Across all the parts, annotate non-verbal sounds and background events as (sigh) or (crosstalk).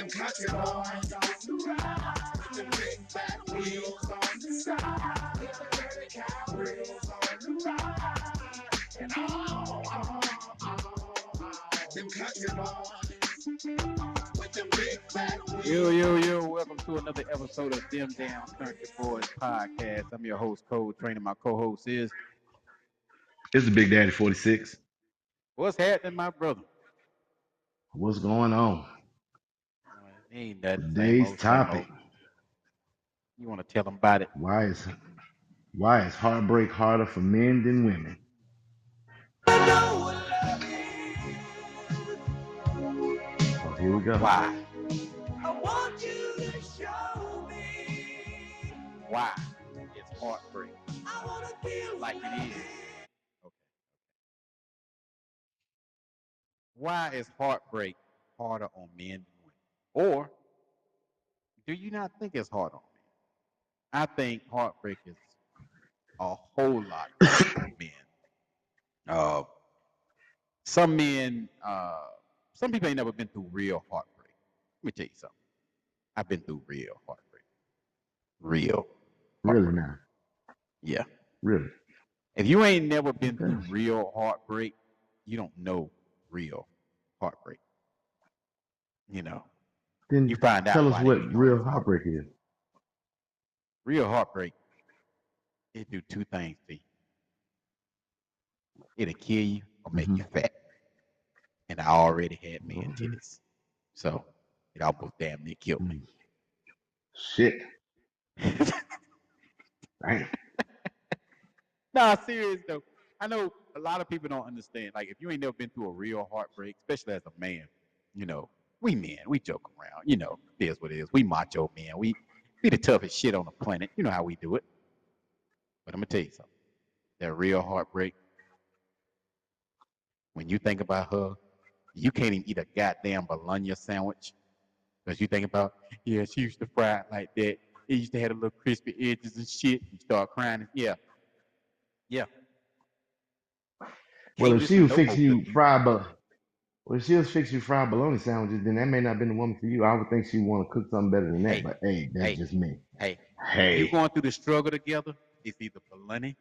Them country boys on the ride. With them big fat wheels on the side. With the dirty cow wheels on the ride. And all, all, all, all. Them country boys. With them big fat wheels. Yo, yo, yo, welcome to another episode of Them Damn Country Boys Podcast. I'm your host, Cole Trainer. My co-host is This is Big Daddy 46. What's happening, my brother? What's going on? Ain't nothing. Same Today's topic. old. You want to tell them about it? Why is why is heartbreak harder for men than women? Oh, here we go. Why? I want you to show me. Why? It's heartbreak. I wanna feel Like it is. Okay. Why is heartbreak harder on men than women? Or do you not think it's hard on men? I think heartbreak is a whole lot on men. Uh, some men, uh, some people ain't never been through real heartbreak. Let me tell you something. I've been through real heartbreak. Real. Really now. Yeah. Really. If you ain't never been through real heartbreak, you don't know real heartbreak. You know, Then you find out. tell us what real heartbreak is. Real heartbreak, it do two things to you. It'll kill you or make Mhm. you fat. And I already had man Okay. titties. So it almost damn near killed me. Mm. Shit. Damn. (laughs) Nah, serious though. I know a lot of people don't understand. Like, if you ain't never been through a real heartbreak, especially as a man, you know, we men, we joke around. You know, it is what it is. We macho men. We be the toughest shit on the planet. You know how we do it. But I'm gonna tell you something. That real heartbreak. When you think about her, you can't even eat a goddamn bologna sandwich because you think about, yeah, she used to fry it like that. It used to have the little crispy edges and shit. You start crying. Yeah, yeah. Well, if she was fixing you fried but well, if she was fixing you fried bologna sandwiches, then that may not have been the woman for you. I would think she want to cook something better than that. Hey, But hey, that's hey, just me. hey. If Hey. you going through the struggle together, it's either bologna,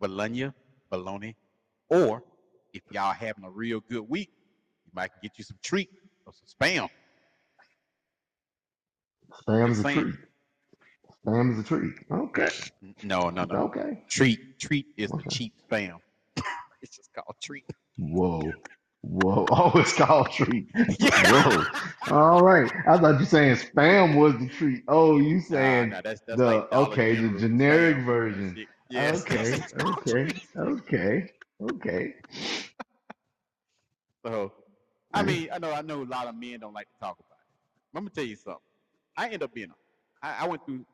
bologna, bologna, or if y'all having a real good week, you might get you some treat or some spam. Spam Just is a saying. treat. Spam is a treat. Okay. N- No, no, no. Okay. Treat, treat is the Okay. cheap spam. (laughs) it's just called treat. Whoa. Whoa. (laughs) Oh, it's called treat. Yeah. Whoa. All right. I thought you saying spam was the treat. Oh, you Nah, saying nah, that's that's the like okay, the generic spam version. Yes, Okay. it's Okay. Okay. Okay. So, I Yeah. mean, I know, I know, a lot of men don't like to talk about it. I'm gonna tell you something. I end up being, a, I, I went through,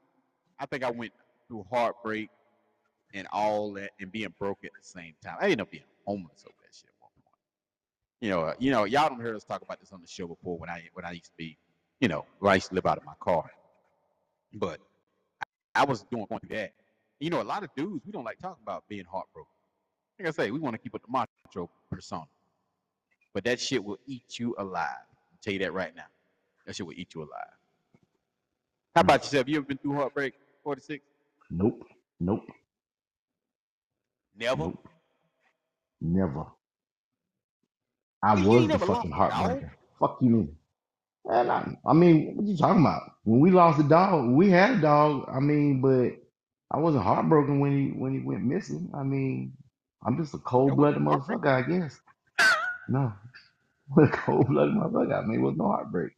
I think I went through heartbreak and all that, and being broke at the same time. I ended up being homeless over that shit at one point. You know, uh, you know, y'all don't heard us talk about this on the show before when I when I used to be, you know, when I used to live out of my car. But I, I was doing going through that. You know, a lot of dudes we don't like talking about being heartbroken. Like I say, we want to keep it the macho persona. But that shit will eat you alive. I'll tell you that right now. That shit will eat you alive. How about yourself? You ever been through heartbreak? 46? Nope. Nope. Never? Nope. Never. I You, was ain't the never lost fucking a dog? heartbreaker. Fuck you mean? And I, I mean, what you talking about? When we lost a dog, we had a dog. I mean, but I wasn't heartbroken when he when he went missing. I mean, I'm just a That cold blooded wasn't heartbreak? motherfucker, I guess. No, (laughs) a cold blooded motherfucker. I mean, it was no heartbreak.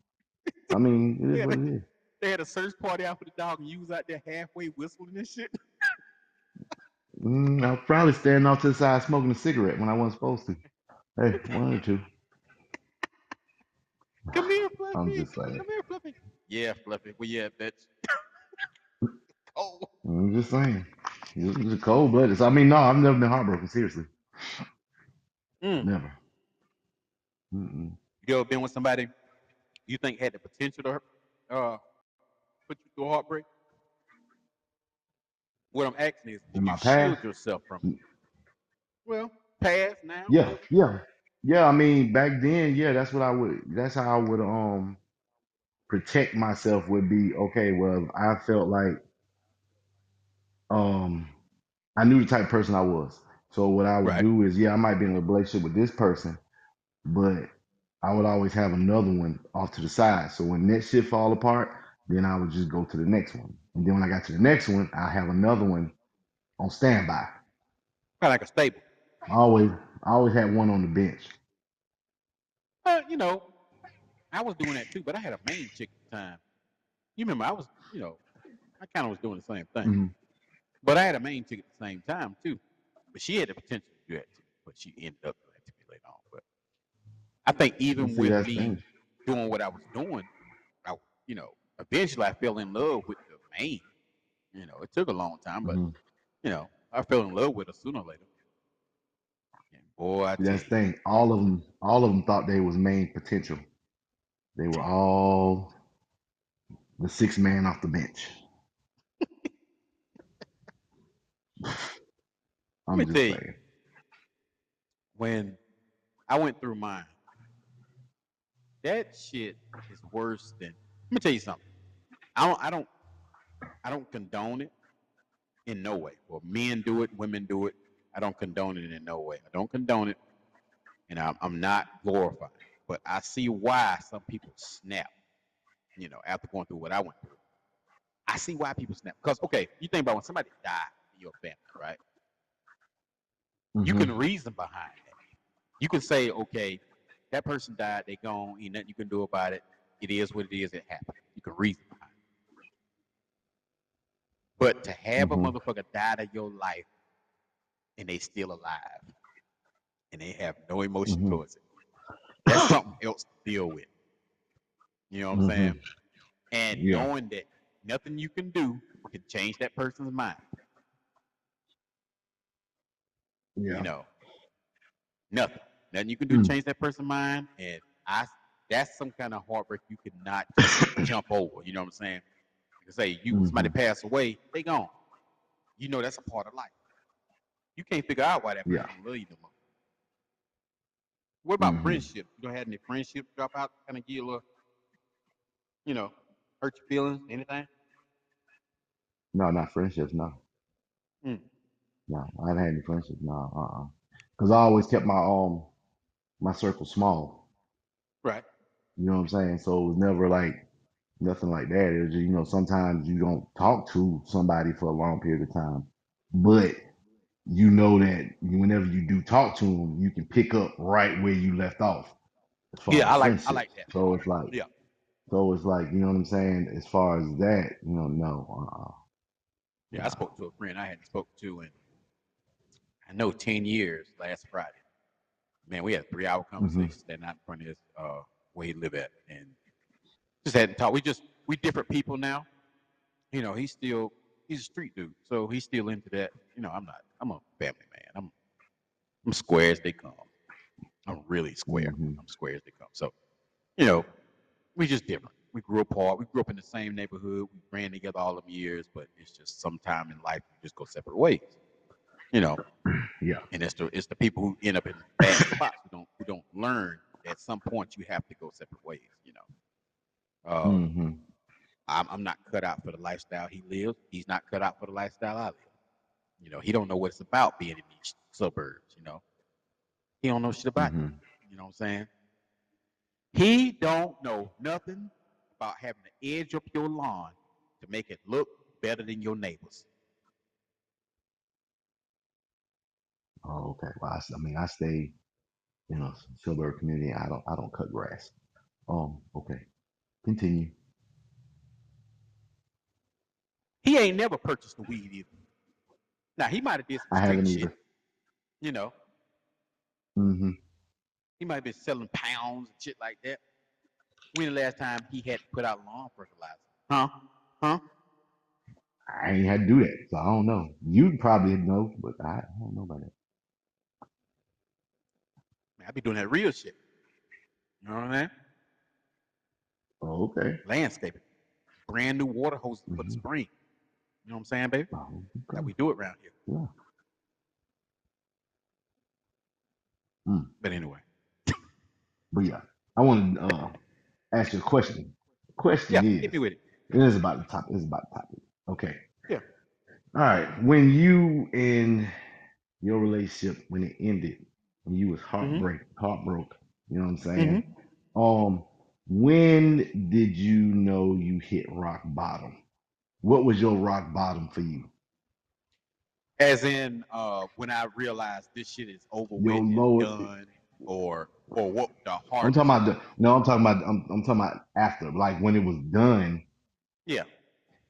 I mean, it is Yeah, what they, it is. they had a search party out for the dog and you was out there halfway whistling and shit. Mm, I was probably standing off to the side smoking a cigarette when I wasn't supposed to. Hey, one or two. Come here, Fluffy. I'm just saying. Come here, Fluffy. Yeah, Fluffy. Where you at, bitch? Oh. I'm just saying. It was a cold blooded. So, I mean, no, I've never been heartbroken. Seriously, Mm. never. Mm-mm. You ever been with somebody you think had the potential to uh, put you through a heartbreak? What I'm asking is, did In my you shield past, yourself from it? Well, past now. yeah, yeah, yeah. I mean, back then, yeah, that's what I would. That's how I would. Um, protect myself would be okay. Well, if I felt like um I knew the type of person I was. So what I would Right. do is, yeah, I might be in a relationship with this person, but I would always have another one off to the side. So when that shit fall apart, then I would just go to the next one. And then when I got to the next one, I have another one on standby. Kind of like a stable. I always I always had one on the bench. Uh, you know, I was doing that too, but I had a main chick at the time. You remember, I was, you know, I kind of was doing the same thing. Mhm. But I had a main chick at the same time too. But she had the potential to do that too. But she ended up doing that to me later on. But I think even with me thing. doing what I was doing, I, you know, eventually I fell in love with the main. You know, it took a long time, but Mhm. you know, I fell in love with her sooner or later. Boy, I that's the thing. All of them, all of them thought they was main potential. They were all the six man off the bench. (laughs) I'm me just tell you. saying. when I went through mine, that shit is worse than. Let me tell you something. I don't. I don't. I don't condone it in no way. Well, men do it, women do it. I don't condone it in no way. I don't condone it, and I'm, I'm not glorifying. it. But I see why some people snap. You know, after going through what I went through, I see why people snap. Because okay, you think about when somebody died in your family, right? You Mhm. can reason behind that. You can say, okay, that person died, they gone, ain't nothing you can do about it. It is what it is, it happened. You can reason behind it. But to have Mhm. a motherfucker die of your life and they still alive and they have no emotion Mhm. towards it, that's (gasps) something else to deal with. You know what I'm Mhm. saying? And Yeah. knowing that nothing you can do can change that person's mind. Yeah. You know, nothing. Nothing you can do to Mm. change that person's mind. And I, that's some kind of heartbreak you could not (coughs) jump over. You know what I'm saying? You say you somebody Mhm. pass away, they gone. You know that's a part of life. You can't figure out why that person Yeah. love you no more. What about Mhm. friendship? You don't have any friendship drop out, kind of give you a little, you know, hurt your feelings, anything? No, not friendships. No, Mm. no, I haven't had any friendships. No, uh, uh because I always kept my um my circle small. Right. You know what I'm saying? So it was never like nothing like that. It was just, you know, sometimes you don't talk to somebody for a long period of time, but you know that whenever you do talk to them, you can pick up right where you left off Yeah, I like I like that. So it's like, Yeah. so it's like, you know what I'm saying? As far as that, you know, no, uh, Yeah, I spoke to a friend I hadn't spoken to in I know ten years last Friday. Man, we had a three hour hmm conversation standing out in front of his uh where he live at and just hadn't talked. We just we different people now. You know, he's still he's a street dude, so he's still into that. You know, I'm not. I'm a family man. I'm I'm square as they come. I'm really square. hmm I'm square as they come. So, you know, we just different. We grew apart. We grew up in the same neighborhood. We ran together all them years, but it's just sometime in life we just go separate ways. You know, (clears throat) Yeah. and it's the it's the people who end up in bad (coughs) spots who don't who don't learn at some point you have to go separate ways. You know, um, hmm I'm I'm not cut out for the lifestyle he lives. He's not cut out for the lifestyle I live. You know, he don't know what it's about being in these suburbs. You know, he don't know shit about hmm it. You know what I'm saying? He don't know nothing about having to edge up your lawn to make it look better than your neighbors. Oh, okay. Well, I mean, I stay in a suburb community. I don't, I don't cut grass. Um, okay. Continue. He ain't never purchased the weed either. Now he might have did I some street haven't shit. either. You know, hmm he might have been selling pounds and shit like that. When the last time he had to put out lawn fertilizer? Huh? Huh? I ain't had to do that, so I don't know. You probably know, but I, I don't know about that. Man, I be doing that real shit. You know what I mean? Oh, okay. Landscaping. Brand new water hoses for the hmm spring. You know what I'm saying, baby? Oh, That we do it around here. Yeah. Mm. But anyway. But yeah, I want to uh, ask you a question. Question Yeah, hit is, me with it. it is about the topic. It's about the topic. Okay. Yeah. All right. When you in your relationship when it ended, when you was Mm-hmm. heartbreak, heartbroken, you know what I'm Mm-hmm. saying? Um, when did you know you hit rock bottom? What was your rock bottom for you? As in, uh, when I realized this shit is over with Your and done, or or what the I'm talking about the. No, I'm talking about. I'm, I'm talking about after, like when it was done, Yeah.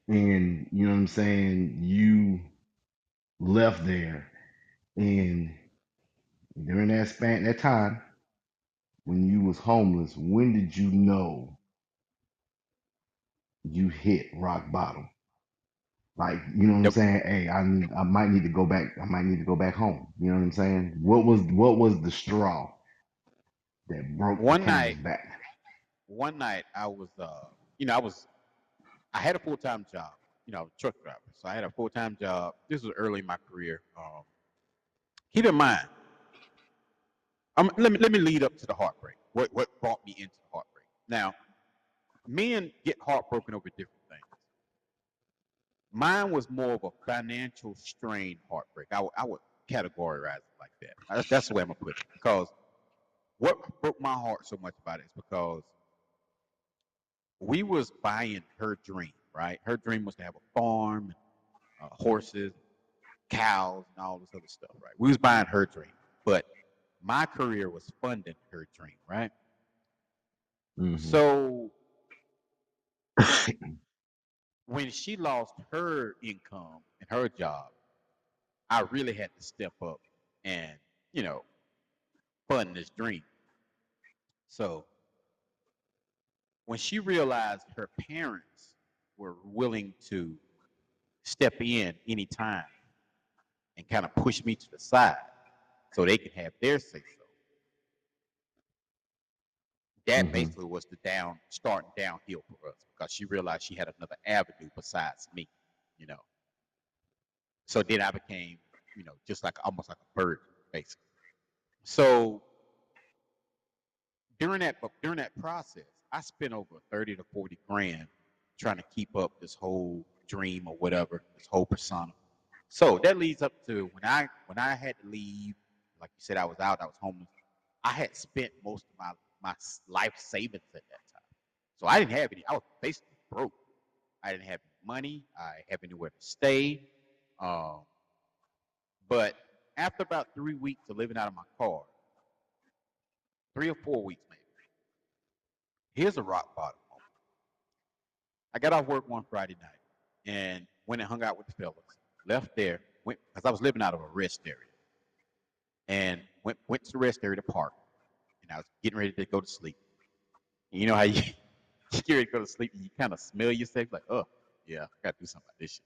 and you know what I'm saying. You left there, and during that span, that time when you was homeless, when did you know you hit rock bottom? Like, you know what I'm saying? Hey, I I might need to go back. I might need to go back home. You know what I'm saying? What was what was the straw that broke One night, back? one night I was, uh, you know, I was, I had a full time job, you know, truck driver. So I had a full time job. This was early in my career. Um, keep in mind, um, let me let me lead up to the heartbreak. What what brought me into the heartbreak? Now, men get heartbroken over different. Mine was more of a financial strain heartbreak. I would I would categorize it like that. That's, that's the way I'm gonna put it. Because what broke my heart so much about it is because we was buying her dream, right? Her dream was to have a farm, uh, horses, cows, and all this other stuff, right? We was buying her dream, but my career was funding her dream, right? Mhm. So (laughs) when she lost her income and her job, I really had to step up and, you know, fund this dream. So when she realized her parents were willing to step in anytime and kind of push me to the side so they could have their say. That Mhm. basically was the down starting downhill for us because she realized she had another avenue besides me, you know. So then I became, you know, just like almost like a bird, basically. So during that during that process, I spent over 30 to 40 grand trying to keep up this whole dream or whatever, this whole persona. So that leads up to when I when I had to leave, like you said, I was out, I was homeless. I had spent most of my my life savings at that time. So I didn't have any. I was basically broke. I didn't have money. I have anywhere to stay. Um, but after about three weeks of living out of my car, three or four weeks maybe, here's a rock bottom moment. I got off work one Friday night and went and hung out with the fellas. Left there, went because I was living out of a rest area, and went went to the rest area to park. And I was getting ready to go to sleep. And you know how you, (laughs) you get ready to go to sleep and you kind of smell yourself like, oh yeah, I gotta do something about this shit.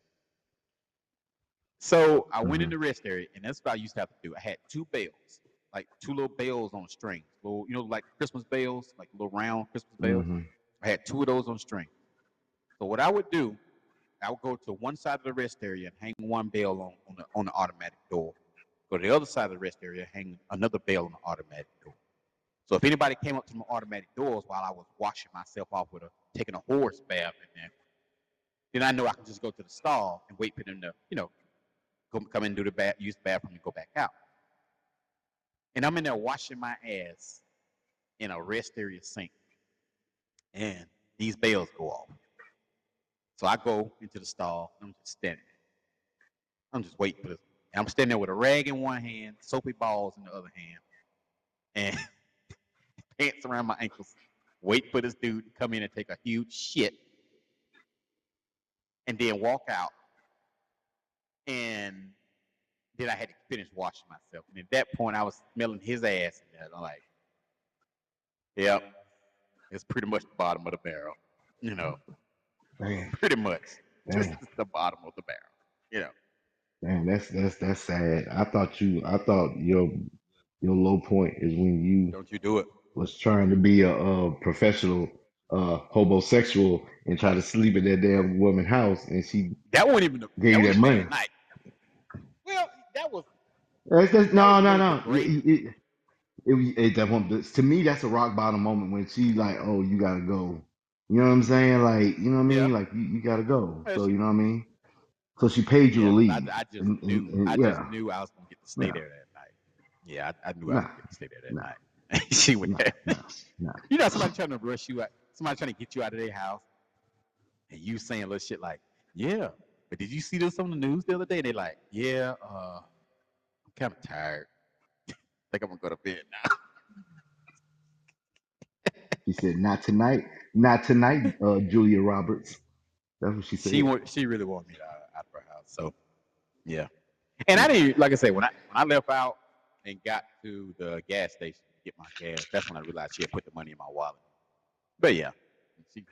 So I went in Mhm. the rest area, and that's what I used to have to do. I had two bells, like two little bells on strings, little you know like Christmas bells, like little round Christmas bells. Mhm. I had two of those on string. So what I would do, I would go to one side of the rest area and hang one bell on, on the on the automatic door. Go to the other side of the rest area, hang another bell on the automatic door. So if anybody came up to my automatic doors while I was washing myself off with a taking a horse bath in there, then I know I can just go to the stall and wait for them to, you know, go come in and do the bath, use the bathroom and go back out. And I'm in there washing my ass in a rest area sink. And these bells go off. So I go into the stall. I'm just standing. I'm just waiting for this. I'm standing there with a rag in one hand, soapy balls in the other hand, and pants around my ankles, wait for this dude to come in and take a huge shit, and then walk out. And then I had to finish washing myself. And at that point, I was smelling his ass, and I'm like, "Yep, it's pretty much the bottom of the barrel." You know, Damn, pretty much just the bottom of the barrel. You know. damn. That's that's that's sad. I thought you. I thought your your low point is when you Don't you do it. Was trying to be a, a professional uh homosexual and try to sleep in that damn woman house, and she That wasn't even the, gave that you that money. night. Well, that was That's, that's, no, no, no. It, it, it, it, that one, to me, that's a rock bottom moment when she's like, oh, you gotta go. You know what I'm saying? Like, you know what I Yeah. mean? Like, you, you gotta go. So you know what I mean? So she paid you Yeah, to leave. I, I just And- and- knew. and- I yeah. just knew I was gonna get to stay Yeah. there that night. Yeah, I, I knew I was gonna get to stay there that nah, night. (laughs) she nah, there. nah, nah. You know, somebody trying to rush you out. Somebody trying to get you out of their house, and you saying little shit like, "Yeah, but did you see this on the news the other day?" they're like, "Yeah, uh, I'm kind of tired. I (laughs) think I'm gonna go to bed now." She said, "Not tonight, not tonight, uh, Julia Roberts." That's what she said. She want, she really wanted me to, uh, out of her house. So, yeah. And I didn't like I said when I when I left out and got to the gas station get my gas. That's when I realized she had put the money in my wallet. But yeah, she,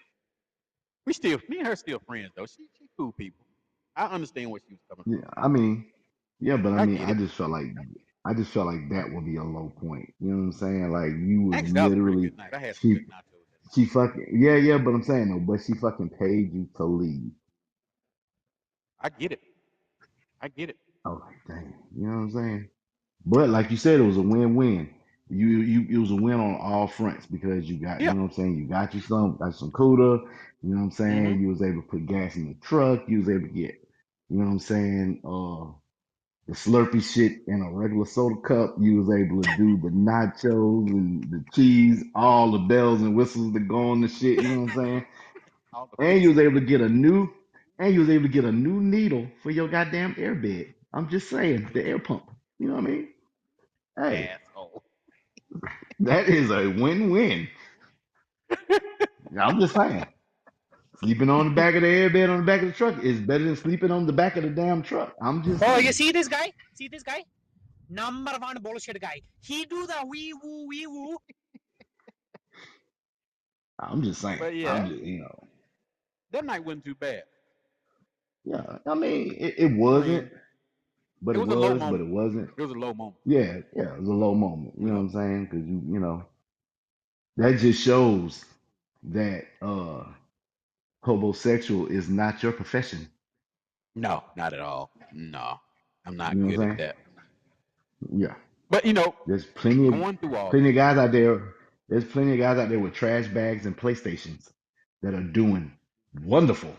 we still me and her still friends though. She she cool people. I understand what she was coming from. yeah, I mean, yeah, but I, I mean, get I it. just felt like, I just felt like that would be a low point. You know what I'm saying? Like you would Actually, that was a pretty literally, good night. I had some she, good nachos. that night. she fucking, yeah, yeah. But I'm saying though, but she fucking paid you to leave. I get it. I get it. I was like, dang, you know what I'm saying? But like you said, it was a win-win. You you it was a win on all fronts because you got, you know what I'm saying, you got you some got some CUDA, you know what I'm saying? Mhm. You was able to put gas in the truck, you was able to get, you know what I'm saying, uh the Slurpee shit in a regular soda cup, you was able to do the nachos and the cheese, all the bells and whistles that go on the shit, you know what I'm saying? (laughs) And you was able to get a new and you was able to get a new needle for your goddamn air bed. I'm just saying, the air pump. You know what I mean? Hey. That is a win-win. I'm just saying. Sleeping on the back of the airbed on the back of the truck is better than sleeping on the back of the damn truck. I'm just Oh, saying. you see this guy? See this guy? Number one bullshit guy. He do the wee woo wee woo. I'm just saying. But yeah, I'm just, you know. that night wasn't too bad. Yeah. I mean, it, it I mean, wasn't, but it it was a low was, but it wasn't. It was a low moment. Yeah, yeah, it was a low moment. You know what. I'm saying? Because you, you know, that just shows that uh homosexual is not your profession. No, not at all. No, I'm not You know good at that. Yeah. But you know, There's plenty of going through all plenty of guys out there. There's plenty of guys out there with trash bags and PlayStations that are doing wonderful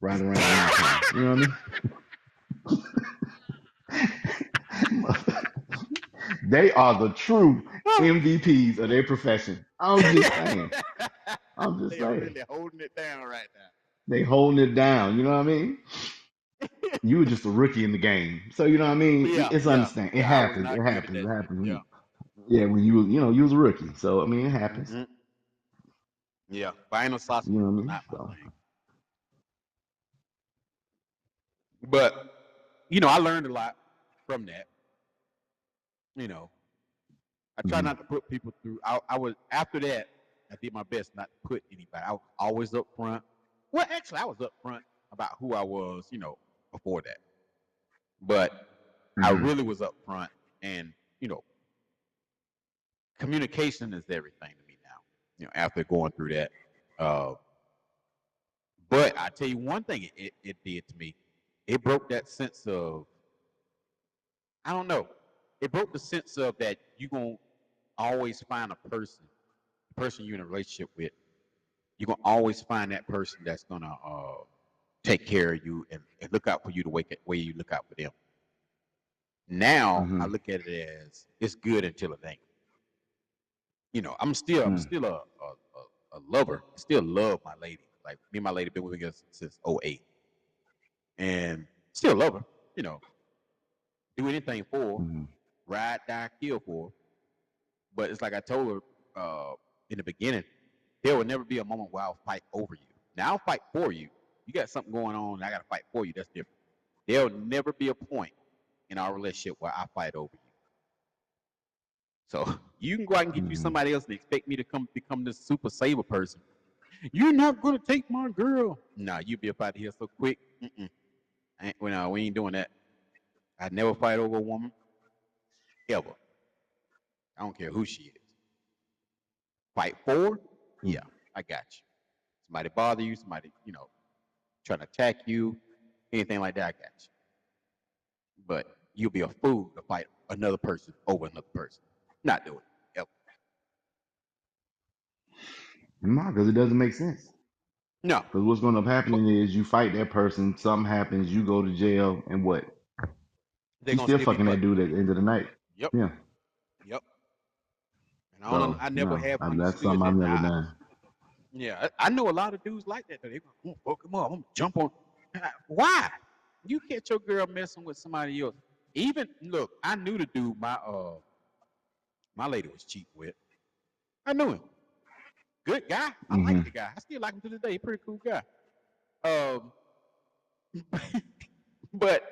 right around. You know what I (laughs) mean? They are the true MVPs of their profession. I'm just (laughs) saying. I'm just they saying. really holding it down right now. They holding it down. You know what I mean? (laughs) You were just a rookie in the game, so you know what I mean. Yeah, It's yeah, understand. It yeah. I was happens. It happens. It happens. Yeah. Yeah, when you you know, you was a rookie, so I mean, it happens. hmm Yeah. Vinyl sausage You know what I mean? So. But you know, I learned a lot from that. You know, I try mhm. not to put people through. I, I was after that. I did my best not to put anybody. I was always up front. Well, actually, I was up front about who I was. You know, before that. But I Mhm. really was up front, and you know, communication is everything to me now. You know, after going through that. Uh, but I tell you one thing, it, it did to me. It broke that sense of, I don't know. It broke the sense of that you're gonna always find a person, the person you're in a relationship with. You're gonna always find that person that's gonna uh, take care of you and, and look out for you the way way you look out for them. Now I Mhm. look at it as it's good until it ain't. You know, I'm still I'm Mm. still a a, a, lover. I still love my lady. Like me and my lady been with me since 08. And still love her, you know. Do anything for her, Mhm. Ride, die, kill for. But it's like I told her uh, in the beginning, there will never be a moment where I'll fight over you. Now I'll fight for you. You got something going on, and I got to fight for you. That's different. There'll never be a point in our relationship where I fight over you. So (laughs) you can go out and get you Mhm. somebody else and expect me to come become this super saver person. You're not gonna take my girl. Nah, you be up out of here so quick. Mm-mm. Ain't, well, no, we ain't doing that. I never fight over a woman ever. I don't care who she is. Fight for? Yeah, I got you. Somebody bother you, somebody, you know, trying to attack you, anything like that, I got you. But you'll be a fool to fight another person over another person. Not doing it. Ever. No, because it doesn't make sense. No, Because what's going to end up happening is you fight that person, something happens, you go to jail, and what? they're You gonna still still be fucking that fucking. dude at the end of the night. Yep, Yeah. yep. And I don't. So I never no, have that's something I've never done. yeah, I, I know a lot of dudes like that. Though. They "Mm, fuck him up. I'm gonna jump on. Why? You catch your girl messing with somebody else. Even look, I knew the dude. My uh, my lady was cheap with. I knew him. Good guy. I like hmm the guy. I still like him to this day. Pretty cool guy. Um, (laughs) but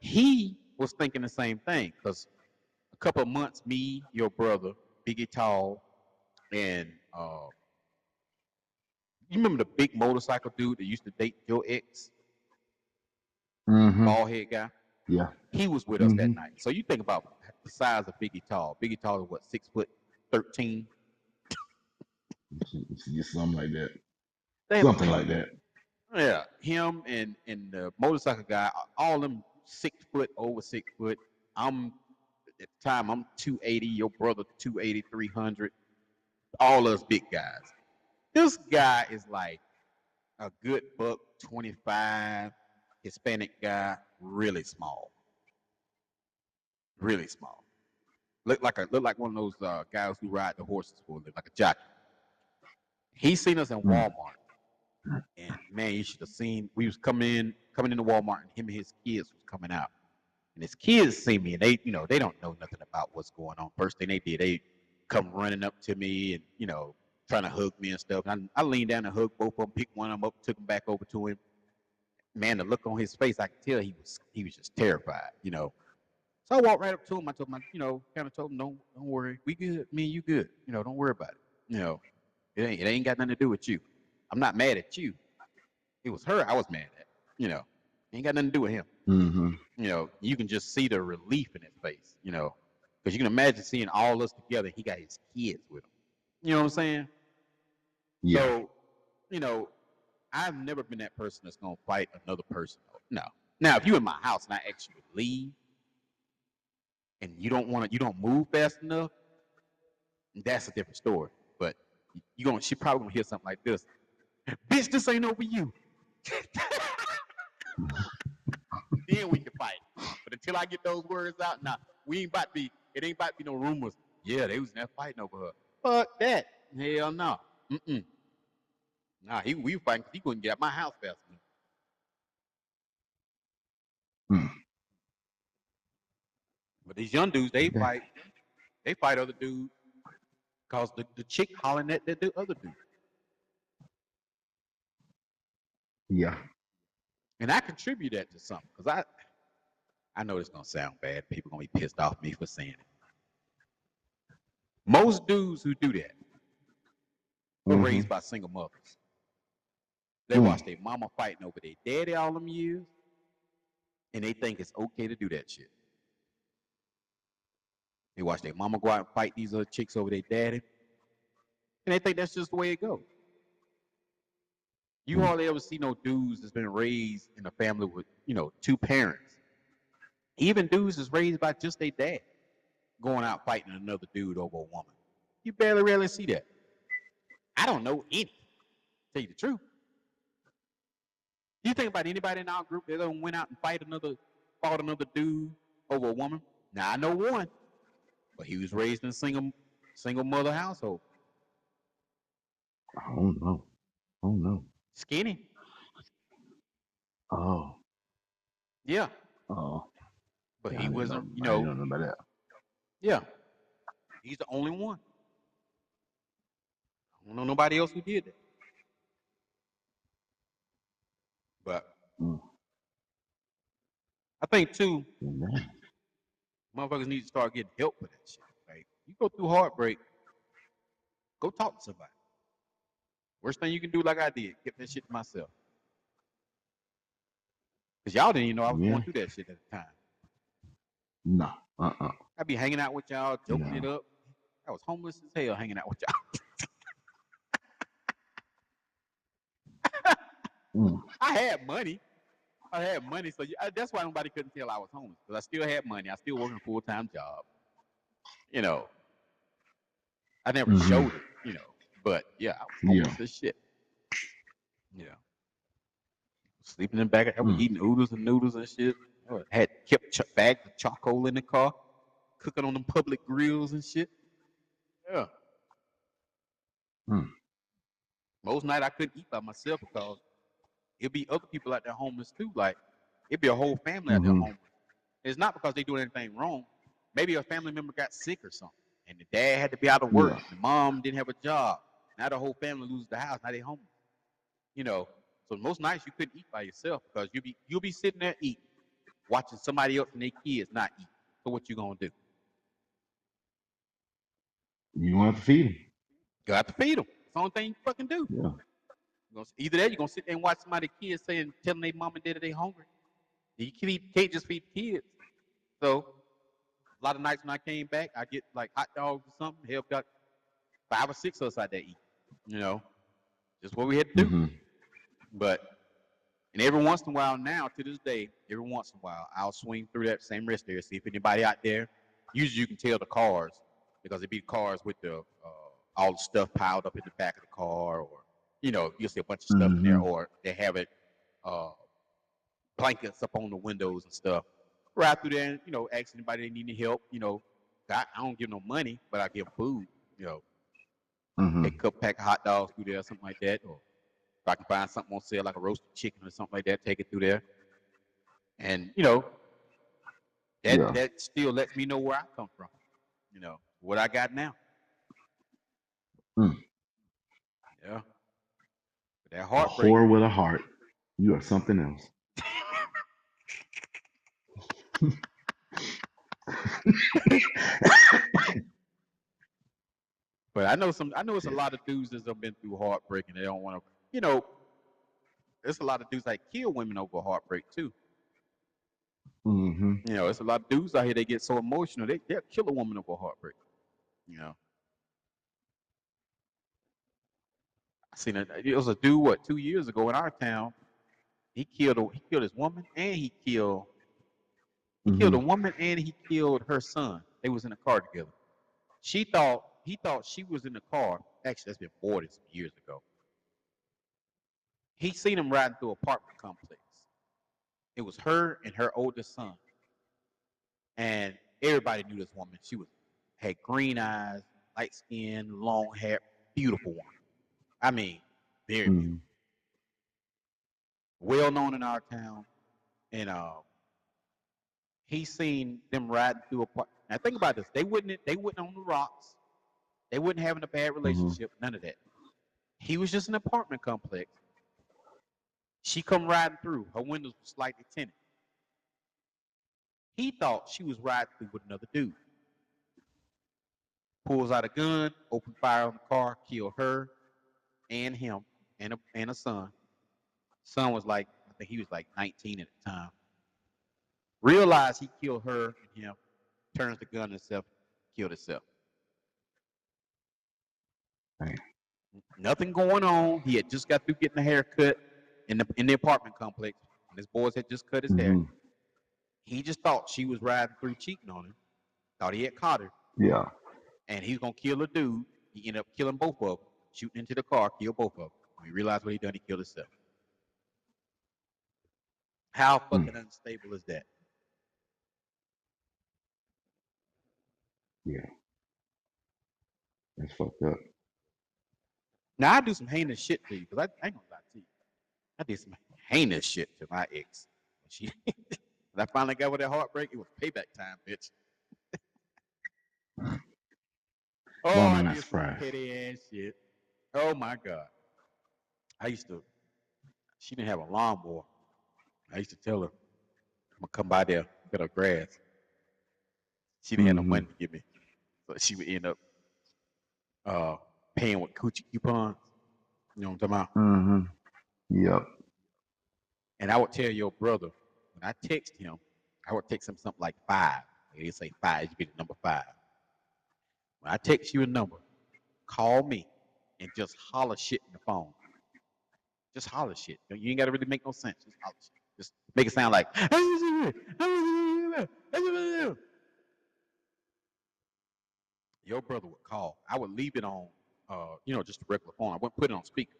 he was thinking the same thing because couple of months, me, your brother, Biggie Tall, and uh, you remember the big motorcycle dude that used to date your ex, hmm bald head guy? Yeah. He was with us that hmm night. So you think about the size of Biggie Tall. Biggie Tall is what, six foot thirteen? (laughs) Something like that. They Something like that. Yeah, him and and the motorcycle guy, all them six foot over six foot. I'm at the time I'm 280, your brother 280, 300, all us big guys. This guy is like a good buck 25, Hispanic guy, really small, really small. Look like a look like one of those uh, guys who ride the horses for a living, like a jockey. He seen us in Mm. Walmart. And man, you should have seen. We was coming in, coming into Walmart, and him and his kids was coming out. And his kids see me, and they, you know, they don't know nothing about what's going on. First thing they did, they come running up to me and, you know, trying to hug me and stuff. And I, I leaned down and hugged both of them, picked one of them up, took them back over to him. Man, the look on his face, I could tell he was he was just terrified, you know. So I walked right up to him. I told him, you know, kind of told him, don't don't worry, we good. Me and you good. You know, don't worry about it. You know, it ain't it ain't got nothing to do with you. I'm not mad at you. It was her I was mad at. You know, ain't got nothing to do with him. Hmm You know, you can just see the relief in his face. You know, because you can imagine seeing all us together. He got his kids with him. You know what I'm saying? Yeah. So, you know, I've never been that person that's gonna fight another person. No. Now, if you in my house and I ask you to leave, and you don't want to, you don't move fast enough, that's a different story. But you gonna, she probably gonna hear something like this. Bitch, this ain't over you. (laughs) then we can fight. But until I get those words out, nah, we ain't about to be. It ain't about to be no rumors. Yeah, they was in there fighting over her. Fuck that. Hell no. Mm-mm. Nah, he we fighting cause he couldn't get out my house fast enough. Hmm. But these young dudes, they fight. They fight other dudes cause the, the chick hollering at the, the other dude. Yeah. And I contribute that to something because I I know it's gonna sound bad. People gonna be pissed off me for saying it. Most dudes who do that were Mhm. raised by single mothers. They Mm. watch their mama fighting over their daddy all them years, and they think it's okay to do that shit. They watch their mama go out and fight these other chicks over their daddy, and they think that's just the way it goes. You Mm. hardly ever see no dudes that's been raised in a family with, you know, two parents. Even dudes is raised by just their dad going out fighting another dude over a woman. You barely, rarely see that. I don't know any. Tell you the truth. You think about anybody in our group that ever went out and fight another, fought another dude over a woman? Now I know one, but he was raised in a single, single mother household. I don't know. I don't know. Skinny, Oh. yeah, Oh. But Yeah, he wasn't. You know, know about that. yeah, he's the only one. I don't know nobody else who did that. But Mm. I think too, motherfuckers need to start getting help with that shit. Like you go through heartbreak, go talk to somebody. Worst thing you can do, like I did, get that shit to myself. Cause y'all didn't even know I was Yeah. going through that shit at the time. No. Uh-uh. I'd be hanging out with y'all, joking No. it up. I was homeless as hell hanging out with y'all. Mm. (laughs) I had money. I had money, so you, I, that's why nobody couldn't tell I was homeless because I still had money. I still working a full time job. You know, I never Mhm. showed it. You know, but yeah, I was Yeah. homeless as shit. Yeah. Sleeping in the back. I was Mm. eating oodles and noodles and shit. I had kept ch- bags of charcoal in the car, cooking on them public grills and shit. Yeah. Mm. Most night I couldn't eat by myself because it'd be other people out there homeless too. Like it'd be a whole family out there Mhm. homeless. It's not because they doing anything wrong. Maybe a family member got sick or something, and the dad had to be out of work. Yeah. The mom didn't have a job. Now the whole family loses the house. Now they homeless. You know, so most nights you couldn't eat by yourself because you'll be you'll be sitting there eating, watching somebody else and their kids not eat. So what you gonna do? You gonna have to feed them. You have to feed them. It's the only thing you fucking do. Yeah. Gonna, either that, you're gonna sit there and watch somebody kids saying, telling their mom and dad that they hungry. You can't, can't just feed kids. So a lot of nights when I came back, I get like hot dogs or something. Hell, got five or six of us out there eat. You know, just what we had to do. Mhm. But and every once in a while now, to this day, every once in a while, I'll swing through that same rest area, see if anybody out there. Usually, you can tell the cars because it be cars with the uh, all the stuff piled up in the back of the car, or you know, you'll see a bunch of stuff in there, Mhm. or they have it uh, blankets up on the windows and stuff. Right through there, and, you know, ask anybody they need any help. You know, I, I don't give no money, but I give food. You know, Mhm. a couple pack of hot dogs through there, something like that. Or if I can find something on sale, like a roasted chicken or something like that, take it through there. And you know, that Yeah. that still lets me know where I come from. You know, what I got now. Mm. Yeah. But that heartbreak. whore with a heart. You are something else. (laughs) But I know some. I know it's a lot of dudes that have been through heartbreak and they don't want to. You know, there's a lot of dudes that kill women over heartbreak too. hmm You know, it's a lot of dudes out here. They get so emotional. They they'll kill a woman over heartbreak. You know. I seen it. It was a dude what two years ago in our town. He killed a, he killed his woman and he killed he killed a woman and he killed her son. They was in a car together. She thought he thought she was in the car. Actually, that's been some years ago. He seen him riding through an apartment complex. It was her and her oldest son. And everybody knew this woman. She was had green eyes, light skin, long hair, beautiful woman. I mean, very Mhm. beautiful. Well known in our town. And uh, he seen them riding through a park. Now think about this. They wouldn't they wouldn't on the rocks. They wouldn't having a bad relationship, none of that. He was just an apartment complex. She come riding through. Her windows were slightly tinted. He thought she was riding through with another dude. Pulls out a gun, open fire on the car, kill her and him and a and a son. Son was like, I think he was like 19 at the time. Realized he killed her and him, turns the gun himself, killed himself. Nothing going on. He had just got through getting a haircut in the in the apartment complex. And his boys had just cut his hair. Mhm. He just thought she was riding through cheating on him. Thought he had caught her. Yeah. And he's gonna kill a dude. He ended up killing both of them, shooting into the car, killed both of them. When he realized what he done, he killed himself. How Hmm. fucking unstable is that? Yeah. That's fucked up. Now I do some heinous shit to you, because I, I ain't gonna lie to you. I did some heinous shit to my ex. She (laughs) when I finally got with that heartbreak, it was payback time, bitch. (laughs) oh, am I I not did some petty ass shit. Oh my god. I used to she didn't have a lawnmower. I used to tell her, I'm gonna come by there, cut her grass. She didn't have no Mhm. money to give me. So she would end up uh paying with coochie coupons. You know what I'm talking about? Mm-hmm. Yep. And I would tell your brother, when I text him, I would text him something like five. He'd say five, you get the number five. When I text you a number, call me and just holler shit in the phone. Just holler shit. You ain't gotta really make no sense. Just holler shit. Just make it sound like your brother would call. I would leave it on uh, you know, just a regular phone. I wouldn't put it on speaker.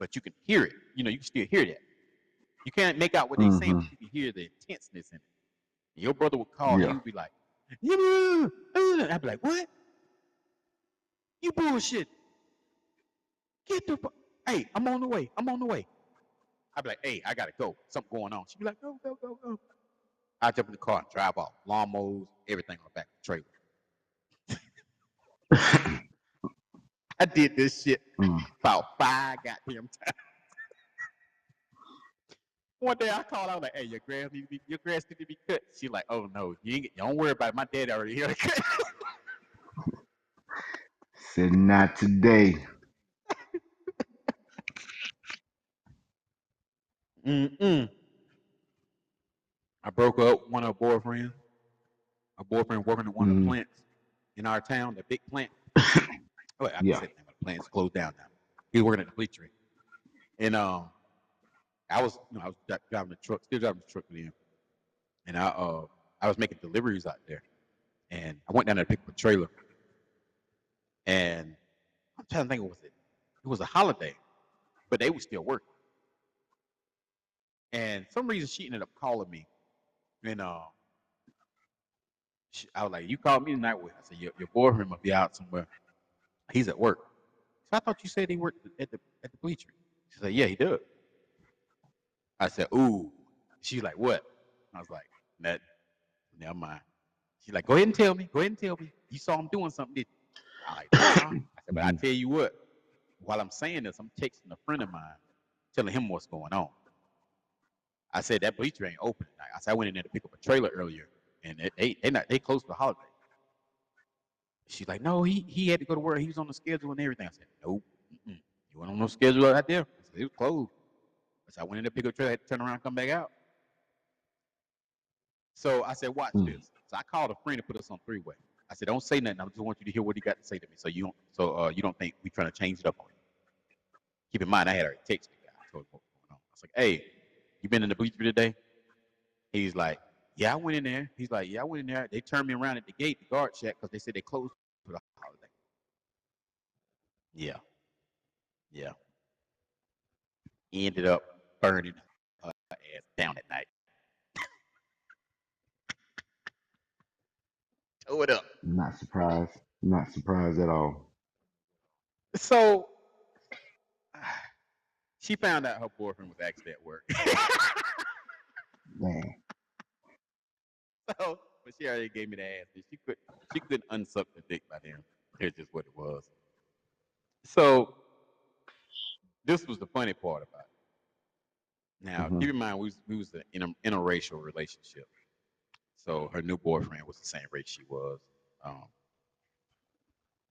But you can hear it. You know, you can still hear that. You can't make out what they're saying, Mhm. but you can hear the intenseness in it. And your brother would call, you and Yeah. he would be like, "Yeah," uh," I'd be like, "What? You bullshit! Get the hey, I'm on the way. I'm on the way." I'd be like, "Hey, I gotta go. Something going on." She'd be like, "Go, go, go, go." I jump in the car and drive off. Lawnmowers, everything on the back of the trailer. (laughs) (laughs) I did this shit Mm. about five goddamn times. One day I called, I was like, hey, your grass need to be your grass need to be cut. She like, oh no, you ain't, don't worry about it. My dad already here. to cut." Said not today. Mm-mm. I broke up with one of her boyfriends. Her boyfriend working at one of the Mhm. plants in our town, the big plant. Oh, I Yeah. say the plant's closed down now. He was working at the bleachery. And um, I was, you know, I was driving the truck, still driving the truck with him. And I uh I was making deliveries out there. And I went down there to pick up a trailer. And I'm trying to think what was it? It was a holiday, but they were still working. And some reason she ended up calling me. And uh, she, I was like, "You called me tonight?" With I said, "Your, your boyfriend must be out somewhere. He's at work." So I thought you said he worked at the at the bleacher. She said, "Yeah, he does." I said, "Ooh." She's like, "What?" I was like, "Nothing. Never mind." She's like, "Go ahead and tell me. Go ahead and tell me. You saw him doing something, did you?" I like. I said, "But I tell you what. While I'm saying this, I'm texting a friend of mine, telling him what's going on." I said that bleacher ain't open. I said I went in there to pick up a trailer earlier, and they they not they closed the holiday. She's like, no, he he had to go to work. He was on the schedule and everything. I said, nope, mm-mm. you weren't on no schedule out there. I said, it was closed. I said I went in there to pick up a trailer, I had to turn around, and come back out. So I said, watch Mm. this. So I called a friend to put us on three way. I said, don't say nothing. I just want you to hear what he got to say to me, so you don't so uh you don't think we're trying to change it up on you. Keep in mind, I had already texted the guy. I told him what was going on. I was like, hey, you been in the bleacher today? He's like, yeah, I went in there. He's like, yeah, I went in there. They turned me around at the gate, the guard check, because they said they closed for the holiday. Yeah, yeah. He ended up burning her ass down at night. Tow it up. Not surprised. Not surprised at all. So (sighs) she found out her boyfriend was actually at work. (laughs) Man. (laughs) so, but she already gave me the ass. and She could she couldn't unsuck the dick by then. It's just what it was. So this was the funny part about it. Now, Mhm. keep in mind we was, we was in an interracial relationship. So her new boyfriend was the same race she was. Um,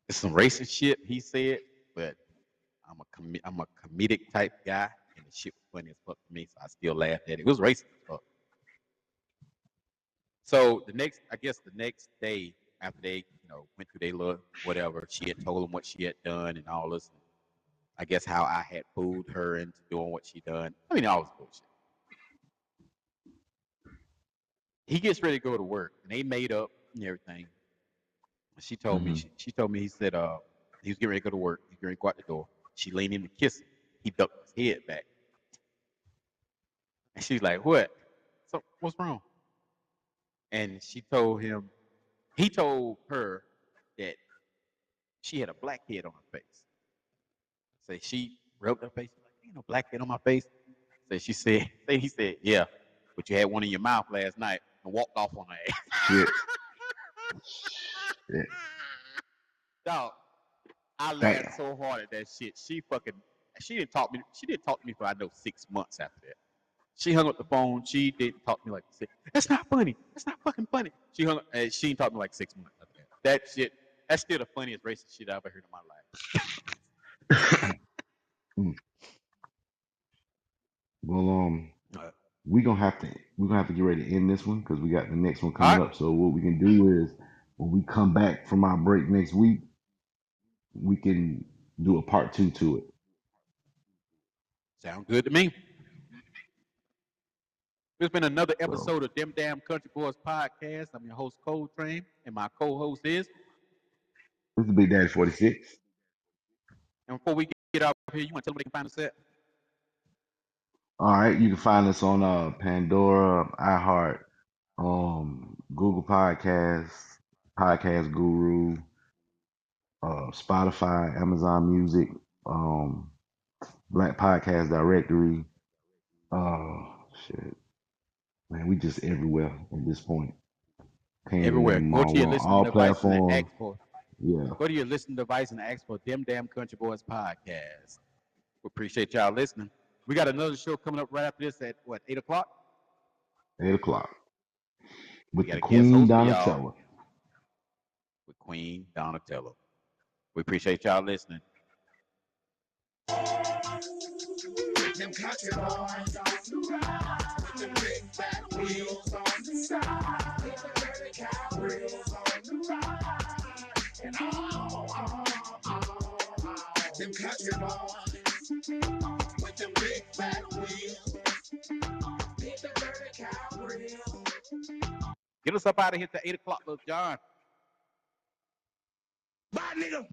it's some racist shit he said, but I'm a com- I'm a comedic type guy, and the shit was funny as fuck to me, so I still laughed at it. It was racist as fuck. So the next, I guess the next day after they, you know, went through their little whatever, she had told him what she had done and all this. I guess how I had fooled her into doing what she done. I mean, all this bullshit. He gets ready to go to work, and they made up and everything. She told me, Mhm. she, she told me, he said, uh, he was getting ready to go to work. He was getting ready to go out the door. She leaned in to kiss him. He ducked his head back. And she's like, what? So what's wrong? And she told him, he told her that she had a blackhead on her face. So she rubbed her face, like, ain't no blackhead on my face. So she said, (laughs) he said, yeah, but you had one in your mouth last night and walked off on her ass. Shit. Shit. Dog, I Damn. laughed so hard at that shit. She fucking, she didn't talk me. She didn't talk to me for I know six months after that. She hung up the phone. She didn't talk to me like six. That's not funny. That's not fucking funny. She hung. Up, and she didn't talk to me like six months after that. That shit. That's still the funniest racist shit I've ever heard in my life. Mm. (coughs) Well, um, Uh, we gonna have to we gonna have to get ready to end this one because we got the next one coming Alright. up. So what we can do is when we come back from our break next week, we can do a part two to it. Sound good to me. There's been another episode of Them Damn Country Boys podcast. I'm your host, Cole Train, and my co-host is. This is Big Daddy 46. And before we get out of here, you want to tell them where they can find us at? All right, you can find us on uh Pandora, iHeart, um, Google Podcasts, Podcast Guru, uh, Spotify, Amazon Music, um, Black Podcast Directory. Uh, shit, man, we just everywhere at this point. Can't Everywhere. name them Go to your listening all device and platforms. ask for Yeah. go to your listening device and ask for Them Damn Country Boys podcast. We appreciate y'all listening. We got another show coming up right after this at what eight o'clock. Eight o'clock with the Queen host for y'all. Donatella. with Queen Donatello. We appreciate y'all listening. Them country boys on the big fat wheels on the side. Wheels on the ride. And oh, oh, oh, oh. Them country boys. With them big fat wheels. Get us up out of here to eight o'clock, little John. Bye, nigga.